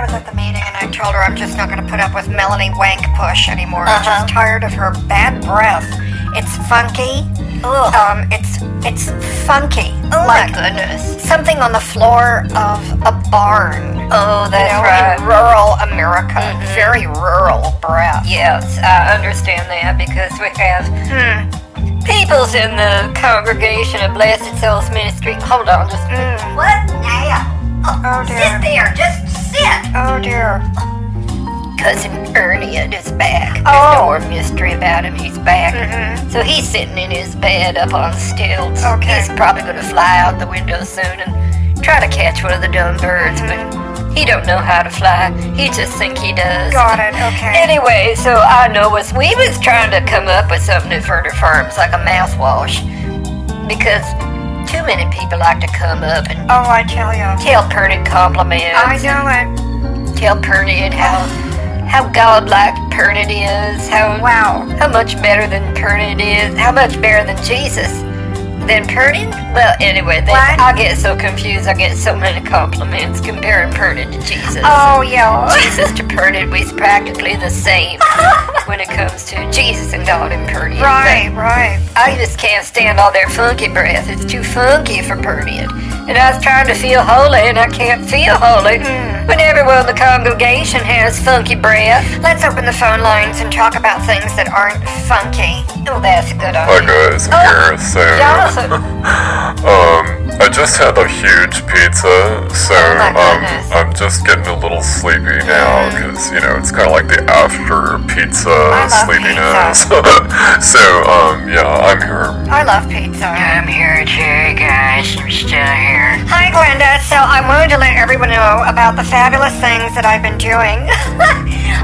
I was at the meeting and I told her I'm just not going to put up with Melanie Wank Push anymore. I'm Uh-huh. just tired of her bad breath. It's funky. Ugh. Um, it's it's funky. Oh my goodness. something on the floor of a barn. Oh, You that's know, right. rural America, very rural breath. Yes, I understand that because we have Hmm. peoples in the congregation of Blessed Souls Ministry. Hold on, just Mm. what now? Oh dear. Sit there, just sit. Oh dear. Cousin Ernie is back. There's Oh. no more mystery about him. He's back. Mhm. So he's sitting in his bed up on stilts. Okay. He's probably going to fly out the window soon and try to catch one of the dumb birds, but he don't know how to fly. He just think he does. Got it. Okay. Anyway, so I know was we was trying to come up with something at Further Farms like a mouthwash because too many people like to come up and Oh, I tell you. tell Pernod compliments. I know it. Tell Pernod how how godlike Pernod is. How Wow. how much better than Pernod is. How much better than Jesus. Than Pernod? Well, anyway, they, I get so confused. I get so many compliments comparing Pernod to Jesus. Oh yeah. Jesus to Pernod, we's practically the same when it comes to Jesus and God and Pernod. Right, right. I just can't stand all their funky breath. It's too funky for Pernod. And I was trying to feel holy, and I can't feel holy Hmm. when everyone in the congregation has funky breath. Let's open the phone lines and talk about things that aren't funky. Oh, that's a good Hi idea. guys, I'm Oh, here. So, Jonathan, um, I just had a huge pizza, so Oh my um. I'm just getting a little sleepy now because you know it's kind of like the after pizza love sleepiness. so, um, yeah, I'm here. I love pizza. I'm here too, guys. I'm still here. Hi, Glenda. So I wanted to let everyone know about the fabulous things that I've been doing.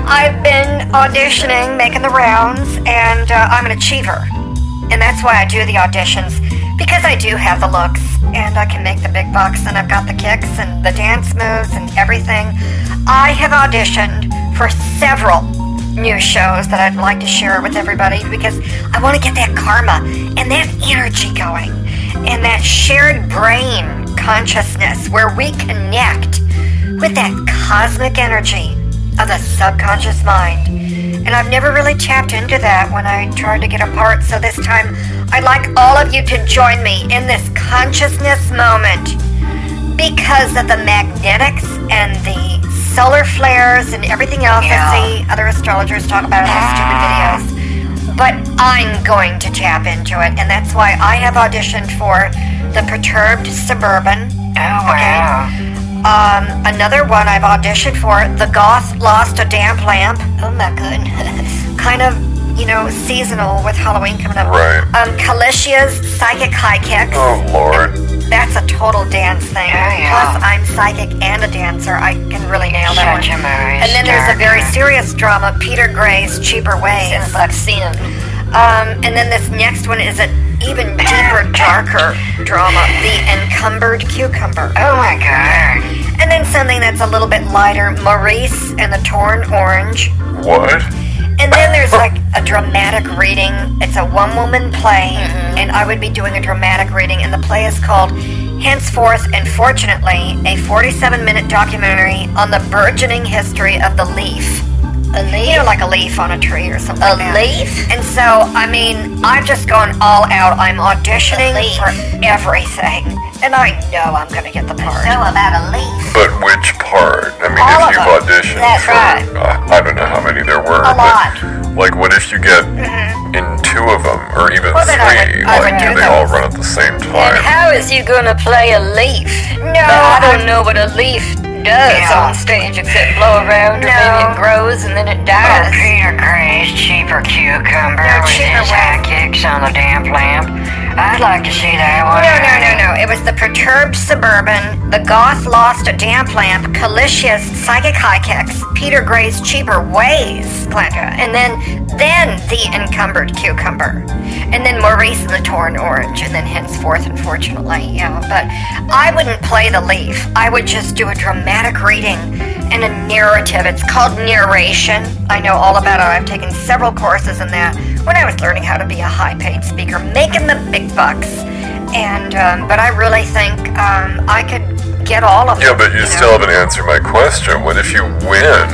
I've been auditioning, making the rounds, and uh, I'm an achiever. And that's why I do the auditions, because I do have the looks, and I can make the big bucks, and I've got the kicks and the dance moves and everything. I have auditioned for several new shows that I'd like to share with everybody because I want to get that karma and that energy going and that shared brain consciousness where we connect with that cosmic energy of the subconscious mind. And I've never really tapped into that when I tried to get a part, so this time I'd like all of you to join me in this consciousness moment because of the magnetics and the solar flares and everything else Yeah. I see other astrologers talk about in their stupid videos. But I'm going to tap into it, and that's why I have auditioned for the Perturbed Suburban. Oh, Okay. wow. Um, another one I've auditioned for, The Goth Lost a Damp Lamp. Oh, my goodness. Kind of, you know, seasonal with Halloween coming up. Right. Um, Kalicia's Psychic High Kicks. Oh Lord. That's a total dance thing. Oh, yeah. Plus, I'm psychic and a dancer. I can really nail that Such one. a And then there's a very serious drama, Peter Gray's Cheaper Ways. Sounds like sin. Um, and then this next one is an even deeper, darker drama, The Encumbered Cucumber. Oh, my God. And then something that's a little bit lighter, Maurice and the Torn Orange. What? And then there's like a dramatic reading. It's a one woman play, Mm-hmm. and I would be doing a dramatic reading, and the play is called Henceforth and Fortunately, a 47 minute documentary on the burgeoning history of the leaf. A leaf? You know, like a leaf on a tree or something. A like that. leaf? And so, I mean, I've just gone all out. I'm auditioning for everything, and I know I'm going to get the part. So about a leaf. But which part? I mean, All if you've them. auditioned That's for, right. uh, I don't know how many there were, A but lot. Mm-hmm. like, what if you get in two of them, or even Well, then I three? would- I like, do do they all run at the same time? And how is you gonna play a leaf? No, I don't know what a leaf does Yeah. on stage except blow around or No. maybe it grows and then it oh, dies. Peter Gray's cheaper cucumber No, with cheaper his way. high kicks on the damp lamp. I'd like to see that one. No, no, no, no. It was the perturbed suburban, the goth lost a damp lamp, Calicia's psychic high kicks, Peter Gray's cheaper ways, Glenda, and then then the encumbered cucumber, and then Maurice the torn orange, and then henceforth, unfortunately, yeah. But I wouldn't play the leaf. I would just do a dramatic reading and a narrative. It's called narration. I know all about it. I've taken several courses in that when I was learning how to be a high-paid speaker, making the big bucks. And um, but I really think um, I could get all of Yeah, them. but you know? still haven't answered my question. What if you win?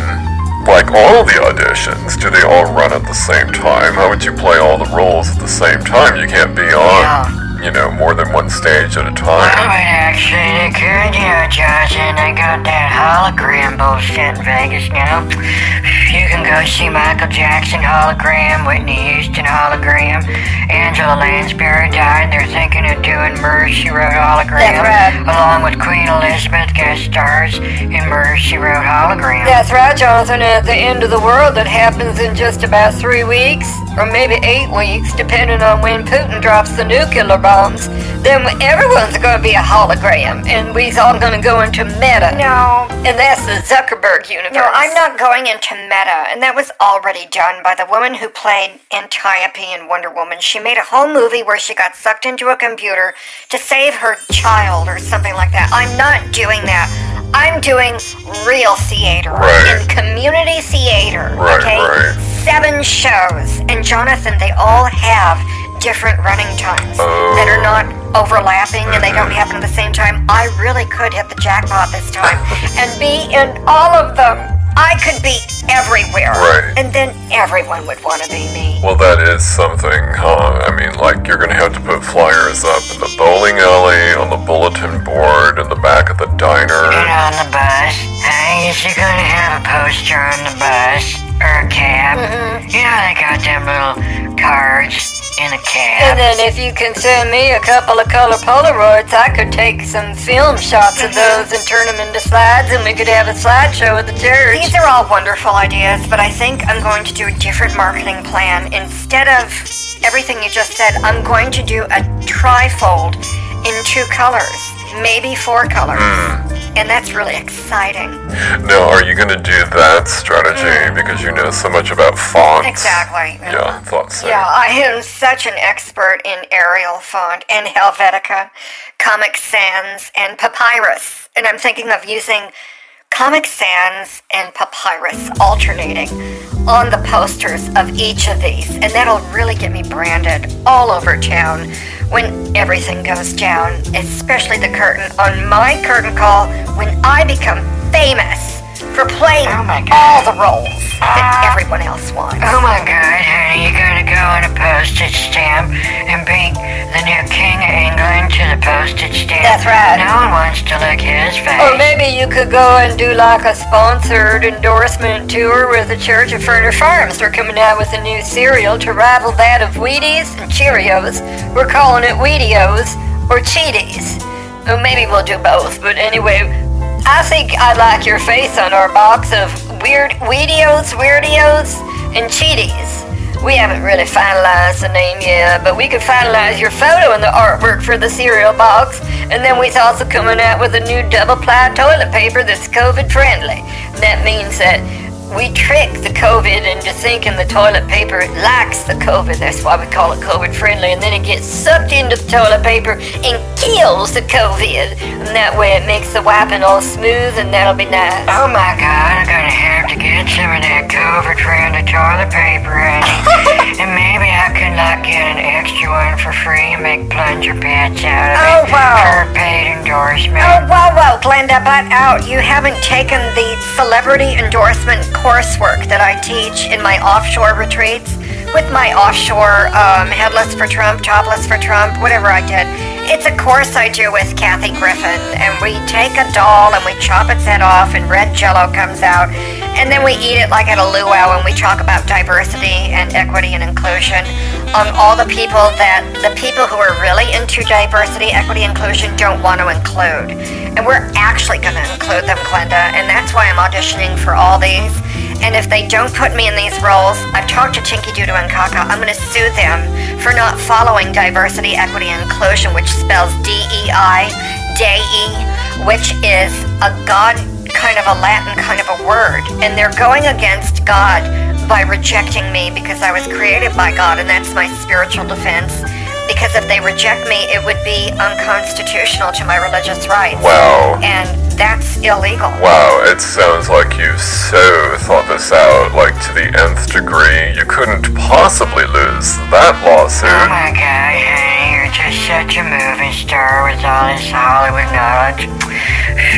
Like all the auditions, do they all run at the same time? How would you play all the roles at the same time? You can't be on, you know, more than one stage at a Well, time. Oh, but actually, they could, you know, Johnson. They got that hologram bullshit in Vegas now. You can go see Michael Jackson hologram, Whitney Houston hologram, Angela Lansbury died. They're thinking of doing Murder She Wrote hologram. That's right. Along with Queen Elizabeth guest stars in Murder She Wrote hologram. That's right, Jonathan. At the end of the world that happens in just about three weeks, or maybe eight weeks, depending on when Putin drops the nuclear bombs, then everyone's going to be a hologram, and we's all going to go into meta. No, And that's the Zuckerberg universe. no, I'm not going into meta, and that was already done by the woman who played Antiope in Wonder Woman. She made a whole movie where she got sucked into a computer to save her child or something like that. I'm not doing that. I'm doing real theater Right. in community theater. Right, okay, right. seven shows, and Jonathan, they all have different running times Oh. that are not overlapping and they don't mm-hmm. happen at the same time. I really could hit the jackpot this time and be in all of them. I could be everywhere. Right. And then everyone would want to be me. Well, that is something, huh? I mean, like, you're gonna have to put flyers up in the bowling alley, on the bulletin board, in the back of the And diner. on the bus, hey, is you gonna have a poster on the bus or a cab? You know they got them little cards in a cab. And then if you can send me a couple of color Polaroids, I could take some film shots of those and turn them into slides, and we could have a slideshow at the church. These are all wonderful ideas, but I think I'm going to do a different marketing plan. Instead of everything you just said, I'm going to do a trifold in two colors, maybe four colors. Hmm. And that's really exciting. Now, are you gonna do that strategy mm. because you know so much about fonts? Exactly. Yeah, I thought so. Yeah, I am such an expert in Arial font and Helvetica, Comic Sans, and Papyrus. And I'm thinking of using Comic Sans and Papyrus alternating on the posters of each of these. And that'll really get me branded all over town when everything goes down, especially the curtain. On my curtain call when I become famous for playing Oh my God. all the roles that ah. everyone else wants. Oh my god, honey, you're gonna go on a postage stamp and beat the new King of England to the postage stamp. That's right. No one wants to lick his face. Or maybe you could go and do like a sponsored endorsement tour with the Church of Ferner Farms. They're coming out with a new cereal to rival that of Wheaties and Cheerios. We're calling it Wheatios or Cheaties. Or maybe we'll do both, but anyway, I think I'd like your face on our box of weird Wheatios, Weirdios, and Cheaties. We haven't really finalized the name yet, but we could finalize your photo and the artwork for the cereal box. And then we're also coming out with a new double ply toilet paper that's COVID friendly. That means that we trick the COVID into thinking the toilet paper likes the COVID. That's why we call it COVID friendly. And then it gets sucked into the toilet paper and kills the COVID. And that way it makes the wiping all smooth and that'll be nice. Oh my god, I'm gonna have to get some of that COVID friendly toilet paper, get an extra one for free and make plunger pads out of Oh, it wow. for a paid endorsement. Oh, whoa, whoa, Glenda, butt out. You haven't taken the celebrity endorsement coursework that I teach in my offshore retreats with my offshore um, headless for Trump, topless for Trump, whatever I did. It's a course I do with Kathy Griffin, and we take a doll and we chop its head off, and red jello comes out, and then we eat it like at a luau, and we talk about diversity and equity and inclusion on all the people that the people who are really into diversity, equity, inclusion don't want to include. And we're actually going to include them, Glenda, and that's why I'm auditioning for all these. And if they don't put me in these roles, I've talked to Chinky Doodoo and Kaka. I'm going to sue them for not following diversity, equity, and inclusion, which spells D-E-I, DEI, which is a God kind of a Latin kind of a word. And they're going against God by rejecting me because I was created by God, and that's my spiritual defense. Because if they reject me, it would be unconstitutional to my religious rights. Wow. And that's illegal. Wow, it sounds like you so thought this out, like to the nth degree. You couldn't possibly lose that Oh lawsuit. my god, just such a movie star with all his Hollywood knowledge.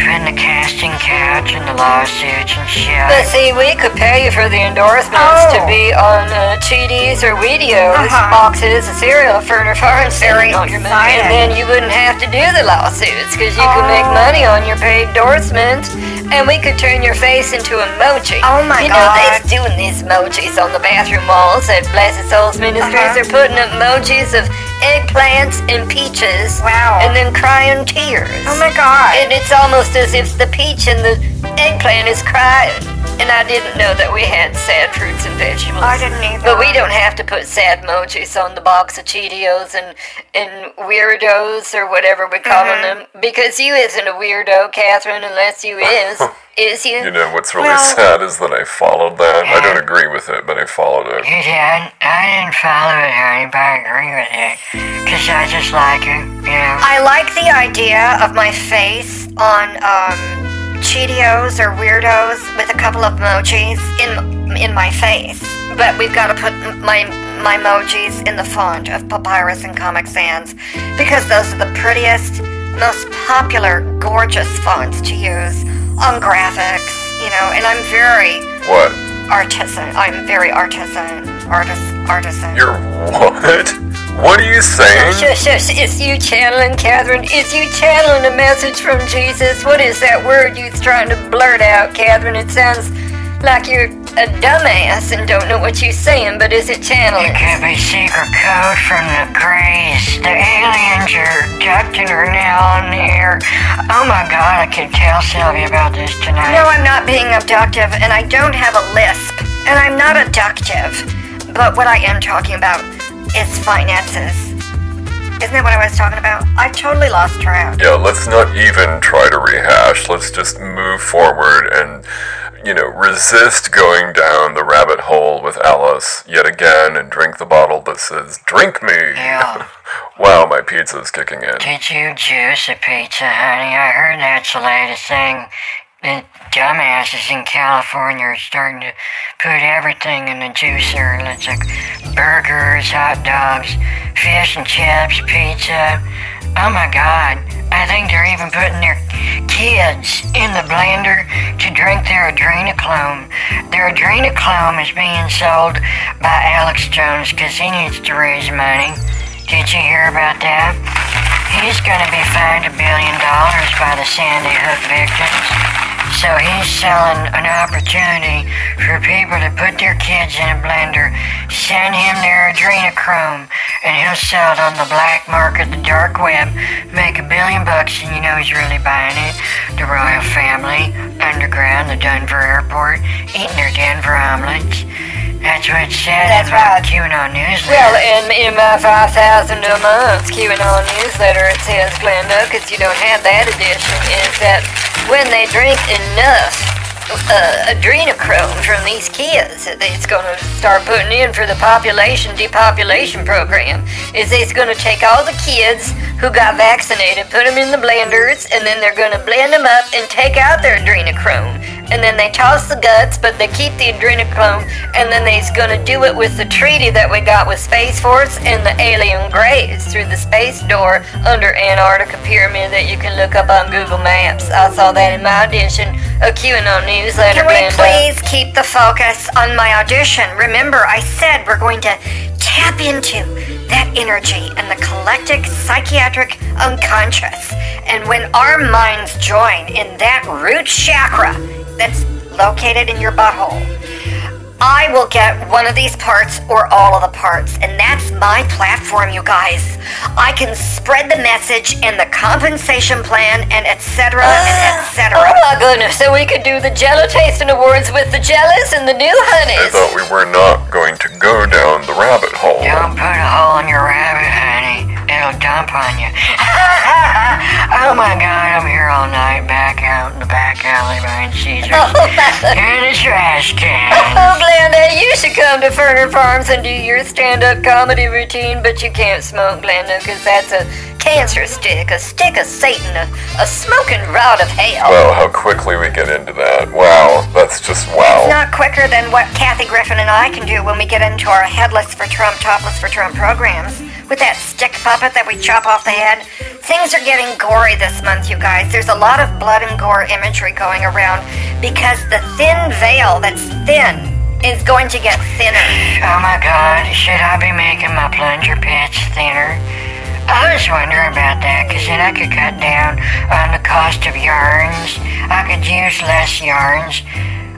And the casting couch and the lawsuits and shit. But see, we could pay you for the endorsements to Oh. be on uh, Cheaties or Wheatios, Uh-huh. boxes of cereal, Furner Farms, Very on your money. excited. And then you wouldn't have to do the lawsuits because you could make Oh. money on your paid endorsements. And we could turn your face into emoji. Oh my you know, God. they're doing these emojis on the bathroom walls at Blessed Souls Ministries. Uh-huh. They're putting up emojis of eggplants and peaches. Wow. And then crying tears. Oh my god. And it's almost as if the peach and the eggplant is crying. And I didn't know that we had sad fruits and vegetables. I didn't either. But we don't have to put sad emojis on the box of Cheetos and, and weirdos or whatever we call Mm-hmm. them. Because you isn't a weirdo, Catherine, unless you is. is you? You know what's really Well- sad is that I followed that. I don't agree with it, but I followed it. You did? I didn't follow it, honey, but I agree with it. Because I just like it, you know. I like the idea of my face on um, Cheetos or Weirdos with a couple of emojis in in my face. But we've got to put my my emojis in the font of Papyrus and Comic Sans because those are the prettiest, most popular, gorgeous fonts to use on graphics. You know, and I'm very What? artisan. I'm very artisan, artist, artisan. You're what? What are you saying? Shush, shush, is you channeling, Catherine? Is you channeling a message from Jesus? What is that word you're trying to blurt out, Catherine? It sounds like you're a dumbass and don't know what you're saying, but is it channeling? It could be secret code from the Greys. The aliens are abducting her now on the air. Oh my god, I could tell Sylvia about this tonight. No, I'm not being abductive, and I don't have a lisp, and I'm not abductive. But what I am talking about is finances. Isn't that what I was talking about? I totally lost track. Yeah, let's not even try to rehash. Let's just move forward and, you know, resist going down the rabbit hole with Alice yet again and drink the bottle that says, Drink me! Yeah. wow, my pizza's kicking in. Did you juice a pizza, honey? I heard that's the latest thing. The dumbasses in California are starting to put everything in the juicer. It's like burgers, hot dogs, fish and chips, pizza. Oh my god. I think they're even putting their kids in the blender to drink their adrenochrome. Their adrenochrome is being sold by Alex Jones because he needs to raise money. Did you hear about that? He's going to be fined a billion dollars by the Sandy Hook victims. So he's selling an opportunity for people to put their kids in a blender, send him their adrenochrome, and he'll sell it on the black market, the dark web, make a billion bucks, and you know he's really buying it. The royal family, underground, the Denver airport, eating their Denver omelets. That's what it said That's right. QAnon newsletter. Well, in, in my 5,000 a month QAnon newsletter, it says, Glenda, because you don't have that edition, is that when they drink enough uh, adrenochrome from these kids that it's going to start putting in for the population depopulation program, is it's going to take all the kids who got vaccinated, put them in the blenders, and then they're going to blend them up and take out their adrenochrome. And then they toss the guts, but they keep the adrenochrome, and then they's to do it with the treaty that we got with Space Force and the alien graves through the space door under Antarctica Pyramid that you can look up on Google Maps. I saw that in my edition of QAnon newsletter. Can we please keep the focus on my audition? Remember, I said we're going to tap into that energy and the collective psychiatric unconscious. And when our minds join in that root chakra that's located in your butthole, I will get one of these parts or all of the parts. And that's my platform, you guys. I can spread the message and the compensation plan and etc. and etc. Ah, oh my goodness, so we could do the Jello Tasting Awards with the Jellas and the new I honeys. thought we were not going to go down the rabbit hole. Don't put a hole in your rabbit, honey. It'll dump on you. oh my god, I'm here all night, back out in the back alley behind Caesar's. Oh, in the trash can. Oh, Glenda, you should come to Ferner Farms and do your stand-up comedy routine, but you can't smoke, Glenda, because that's a cancer stick, a stick of Satan, a, a smoking rod of hell. Well, how quickly we get into that. Wow, that's just wow. It's not quicker than what Kathy Griffin and I can do when we get into our headless for Trump, topless for Trump programs. With that stick puppet that we chop off the head. Things are getting gory this month, you guys. There's a lot of blood and gore imagery going around because the thin veil that's thin is going to get thinner. Oh my god, should I be making my plunger pits thinner? I was wondering about that, because then I could cut down on the cost of yarns. I could use less yarns.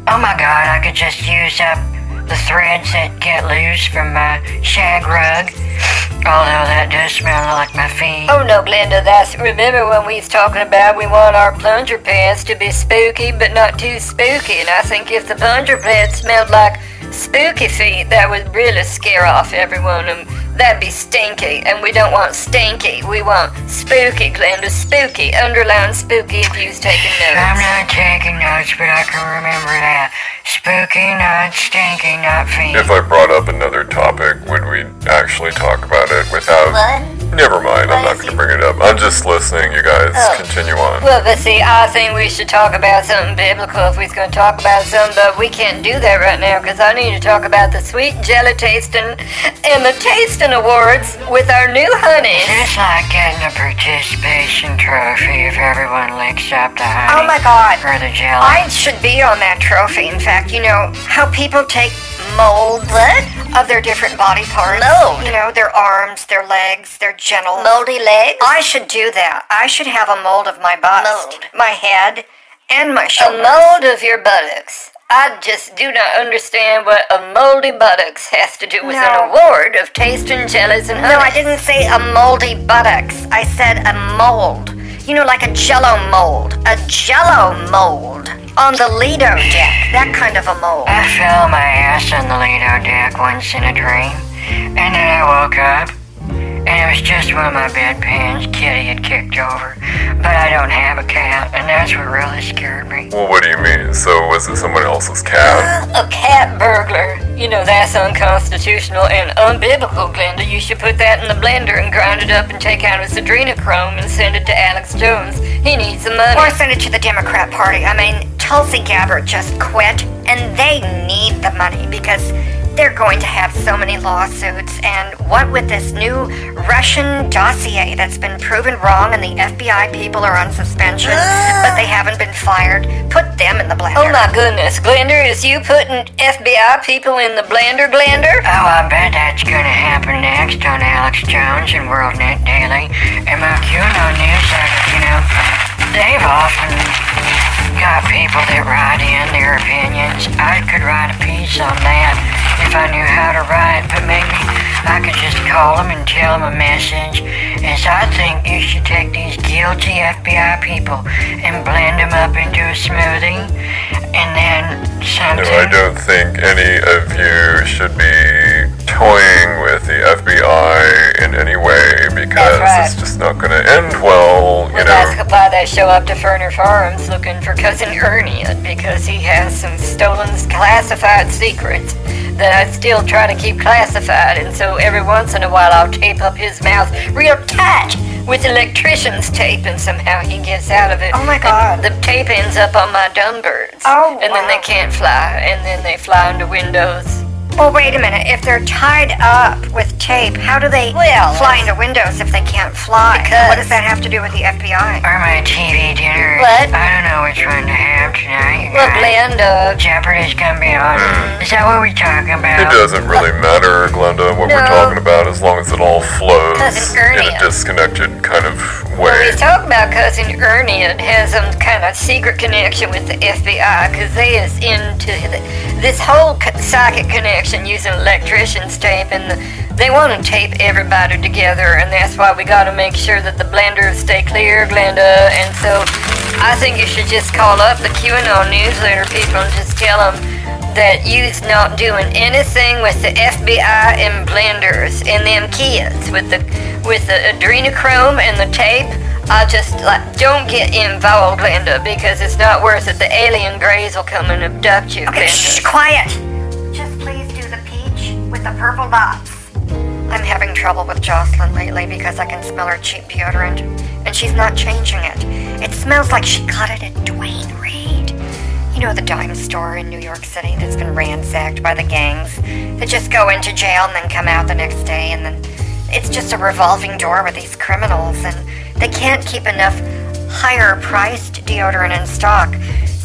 Oh my god, I could just use up the threads that get loose from my shag rug. Although that does smell like my feet. Oh no, Glenda, that's remember when we was talking about we want our plunger pants to be spooky but not too spooky. And I think if the plunger pants smelled like spooky feet, that would really scare off everyone and that'd be stinky. And we don't want stinky. We want spooky, Glenda. Spooky. Underline spooky if you was taking notes. I'm not taking notes, but I can remember that. Spooky, not stinky, not feet. If I brought up another topic, would we actually talk about it without. What? Never mind, I'm not going to bring it up. I'm just listening, you guys. Oh. Continue on. Well, but see, I think we should talk about something biblical if we're going to talk about something, but we can't do that right now because I need to talk about the sweet jelly tasting and the tasting awards with our new honey. It's like getting a participation trophy if everyone licks up the honey. Oh my god. Or the jelly. I should be on that trophy. In fact, you know how people take molds of their different body parts. Mold? You know, their arms, their legs, their genitals. Moldy legs? I should do that. I should have a mold of my bust, Mold. my head, and my shoulders. A mold of your buttocks. I just do not understand what a moldy buttocks has to do with No. an award of tasting jellies and honey. No, I didn't say a moldy buttocks. I said a mold. You know, like a jello mold. A jello mold. On the Lido deck. That kind of a mold. I fell my ass on the Lido deck once in a dream, and then I woke up, and it was just one of my bedpans Kitty had kicked over. But I don't have a cat, and that's what really scared me. Well, what do you mean? So, was it someone else's cat? A cat burglar. You know, that's unconstitutional and unbiblical, Glenda. You should put that in the blender and grind it up and take out its adrenochrome and send it to Alex Jones. He needs some money. Or send it to the Democrat Party. I mean, Tulsi Gabbard just quit, and they need the money because they're going to have so many lawsuits. And what with this new Russian dossier that's been proven wrong, and the FBI people are on suspension, but they haven't been fired, put them in the blender. Oh my goodness, Glender, is you putting FBI people in the blender, Glender? Oh, I bet that's gonna happen next on Alex Jones and WorldNet Daily. And my QAnon news, you know, they've often got people that write in their opinions. I could write a piece on that if I knew how to write, but maybe I could just call them and tell them a message. Is I think you should take these guilty FBI people and blend them up into a smoothie, and then No. I don't think any of you should be toying with the FBI in any way because right. it's just not going to end well, you Well, know. that's why they show up to Ferner Farms looking for Cousin Ernie because he has some stolen classified secrets that I still try to keep classified. And so every once in a while I'll tape up his mouth real tight with electrician's tape and somehow he gets out of it. Oh my And God. the tape ends up on my dumb birds. Oh, And then they can't fly and then they fly into windows. Well, wait a minute. If they're tied up with tape, how do they Well, fly into windows if they can't fly? Because- What does that have to do with the FBI? Or my TV dinner. What? I don't know which one to have tonight. you Well, guys. Glenda, Jeopardy's gonna be on. Hmm. Is that what we're talking about? It doesn't really matter, Glenda, what we're talking about as long as it all flows Cousin in a disconnected kind of When way. we talk about cousin Ernie, and has some kind of secret connection with the FBI because they is into the, this whole co- psychic connection using electrician's tape, and the, they want to tape everybody together, and that's why we got to make sure that the blenders stay clear, Glenda. And so, I think you should just call up the QAnon newsletter people and just tell them that you's not doing anything with the FBI and blenders and them kids with the with the adrenochrome and the tape. I just like don't get involved, Glenda, because it's not worth it. The alien greys will come and abduct you, Okay, Glenda. shh, quiet. The purple dots. I'm having trouble with Jocelyn lately because I can smell her cheap deodorant, and she's not changing it. It smells like she got it at Duane Reade. You know the dime store in New York City that's been ransacked by the gangs that just go into jail and then come out the next day and then it's just a revolving door with these criminals and they can't keep enough higher priced deodorant in stock.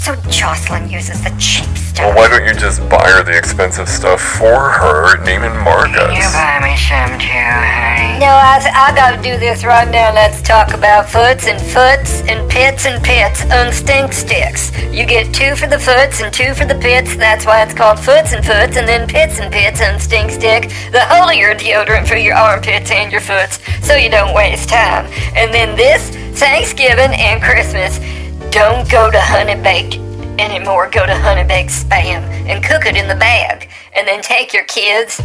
So Jocelyn uses the cheap stuff. Well, why don't you just buy her the expensive stuff for her, Neiman Marcus? Can you buy me some too, honey? No, I, I gotta do this right now. Let's talk about foots and foots and pits and pits on stink sticks. You get two for the foots and two for the pits. That's why it's called foots and foots, and then pits and pits on stink stick. The holier deodorant for your armpits and your foots, so you don't waste time. And then this Thanksgiving and Christmas. Don't go to honey baked anymore. Go to honey baked spam and cook it in the bag. And then take your kids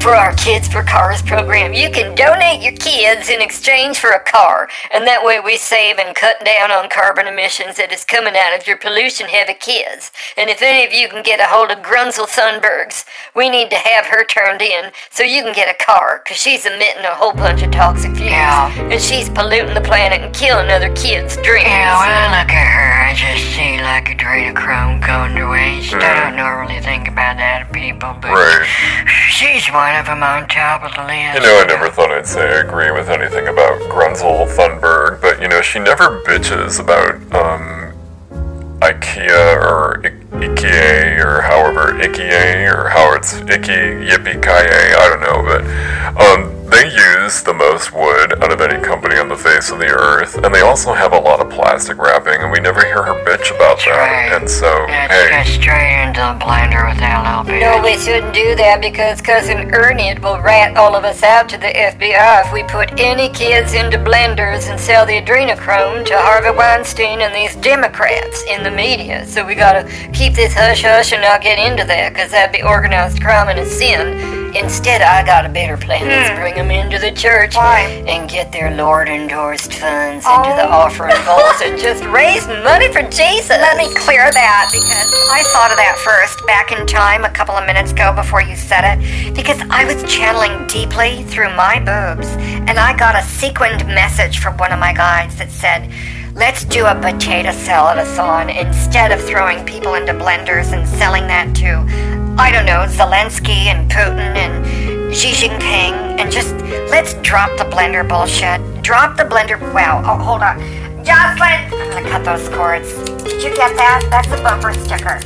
for our Kids for Cars program. You can donate your kids in exchange for a car, and that way we save and cut down on carbon emissions that is coming out of your pollution heavy kids. And if any of you can get a hold of Grunzel Thunbergs, we need to have her turned in so you can get a car, because she's emitting a whole bunch of toxic fumes. Yeah. And she's polluting the planet and killing other kids' dreams. Yeah, when I look at her, I just see like adrenochrome going to waste. I don't normally think about that of people, but Right. she's one of of. You know, I never thought I'd say I agree with anything about Grunzel Thunberg, but you know, she never bitches about um, IKEA or I- IKEA or however IKEA or how it's Icky Yippee Ki I don't know, but um, they use the most wood out of any company on the face of the earth, and they also have a lot of plastic wrapping, and we never hear her bitch about that. right. And so, Let's hey, go straight into the blender with that little. No, we shouldn't do that because Cousin Ernie will rat all of us out to the FBI if we put any kids into blenders and sell the adrenochrome to Harvey Weinstein and these Democrats in the media. So we gotta keep this hush hush and not get into that because that'd be organized crime and a sin. Instead, I got a better plan. Let's hmm. bring them into the church Why? and get their Lord endorsed funds into the Oh. offering bowls and just raise money for Jesus. Let me clear that because I thought of that first back in time a couple of minutes ago before you said it because I was channeling deeply through my boobs and I got a sequined message from one of my guides that said, Let's do a potato salad-a-thon instead of throwing people into blenders and selling that to, I don't know, Zelensky and Putin and Xi Jinping and just let's drop the blender bullshit. Drop the blender. Wow. Oh, hold on. Jocelyn! I'm gonna cut those cords. Did you get that? That's a bumper sticker.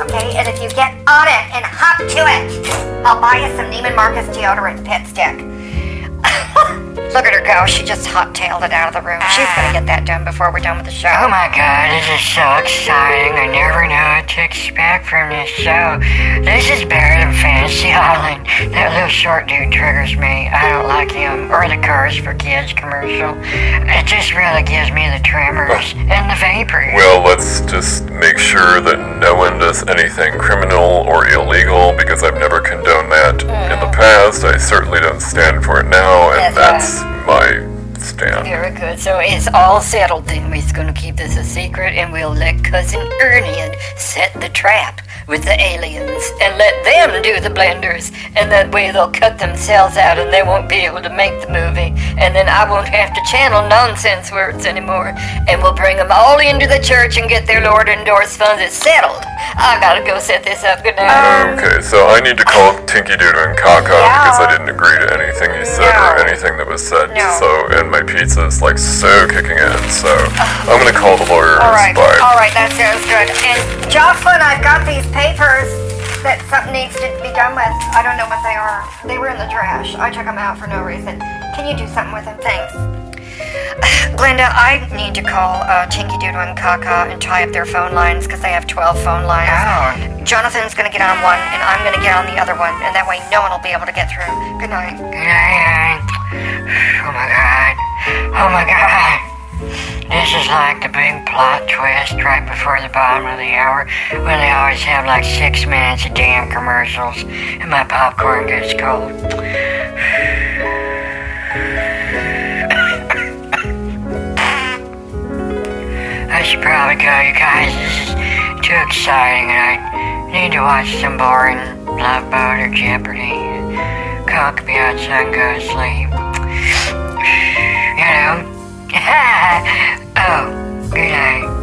Okay, and if you get on it and hop to it, I'll buy you some Neiman Marcus deodorant pit stick. Look at her go. She just hot-tailed it out of the room. She's gonna get that done before we're done with the show. Oh my god, this is so exciting. I never know what to expect from this show. This is better than Fantasy Island. That little short dude triggers me. I don't like him. Or the Cars for Kids commercial. It just really gives me the tremors and the vapors. Well, let's just make sure that no one does anything criminal or illegal because I've never condoned that in the mm. past. I certainly don't stand for it now, and That's that's my stand. Very good. So it's all settled then. We're going to keep this a secret and we'll let Cousin Ernie set the trap with the aliens and let them do the blenders. And that way they'll cut themselves out and they won't be able to make the movie. And then I won't have to channel nonsense words anymore. And we'll bring them all into the church and get their Lord endorsed funds. It's settled. I gotta go set this up. Good night. Okay, so I need to call Tinky Doodle and Kaka because I didn't agree to anything he said or anything that was said. No. So, and my pizza is like so kicking in. So, I'm gonna call the lawyers. All right, Bye. all right, that sounds good. And Jocelyn, I've got these papers that something needs to be done with. I don't know what they are. They were in the trash. I took them out for no reason. Can you do something with them? Thanks. Glenda, I need to call uh, Tinky Doodle and Kaka and tie up their phone lines because they have 12 phone lines. Oh, Jonathan's going to get on one, and I'm going to get on the other one, and that way no one will be able to get through. Good night. good night. Oh my god. Oh my god. This is like the big plot twist right before the bottom of the hour when they always have like six minutes of damn commercials and my popcorn gets cold. I should probably go, you guys. This is too exciting, and I need to watch some boring Love Boat or Jeopardy. Cock me out so I can go to sleep. Oh, good night.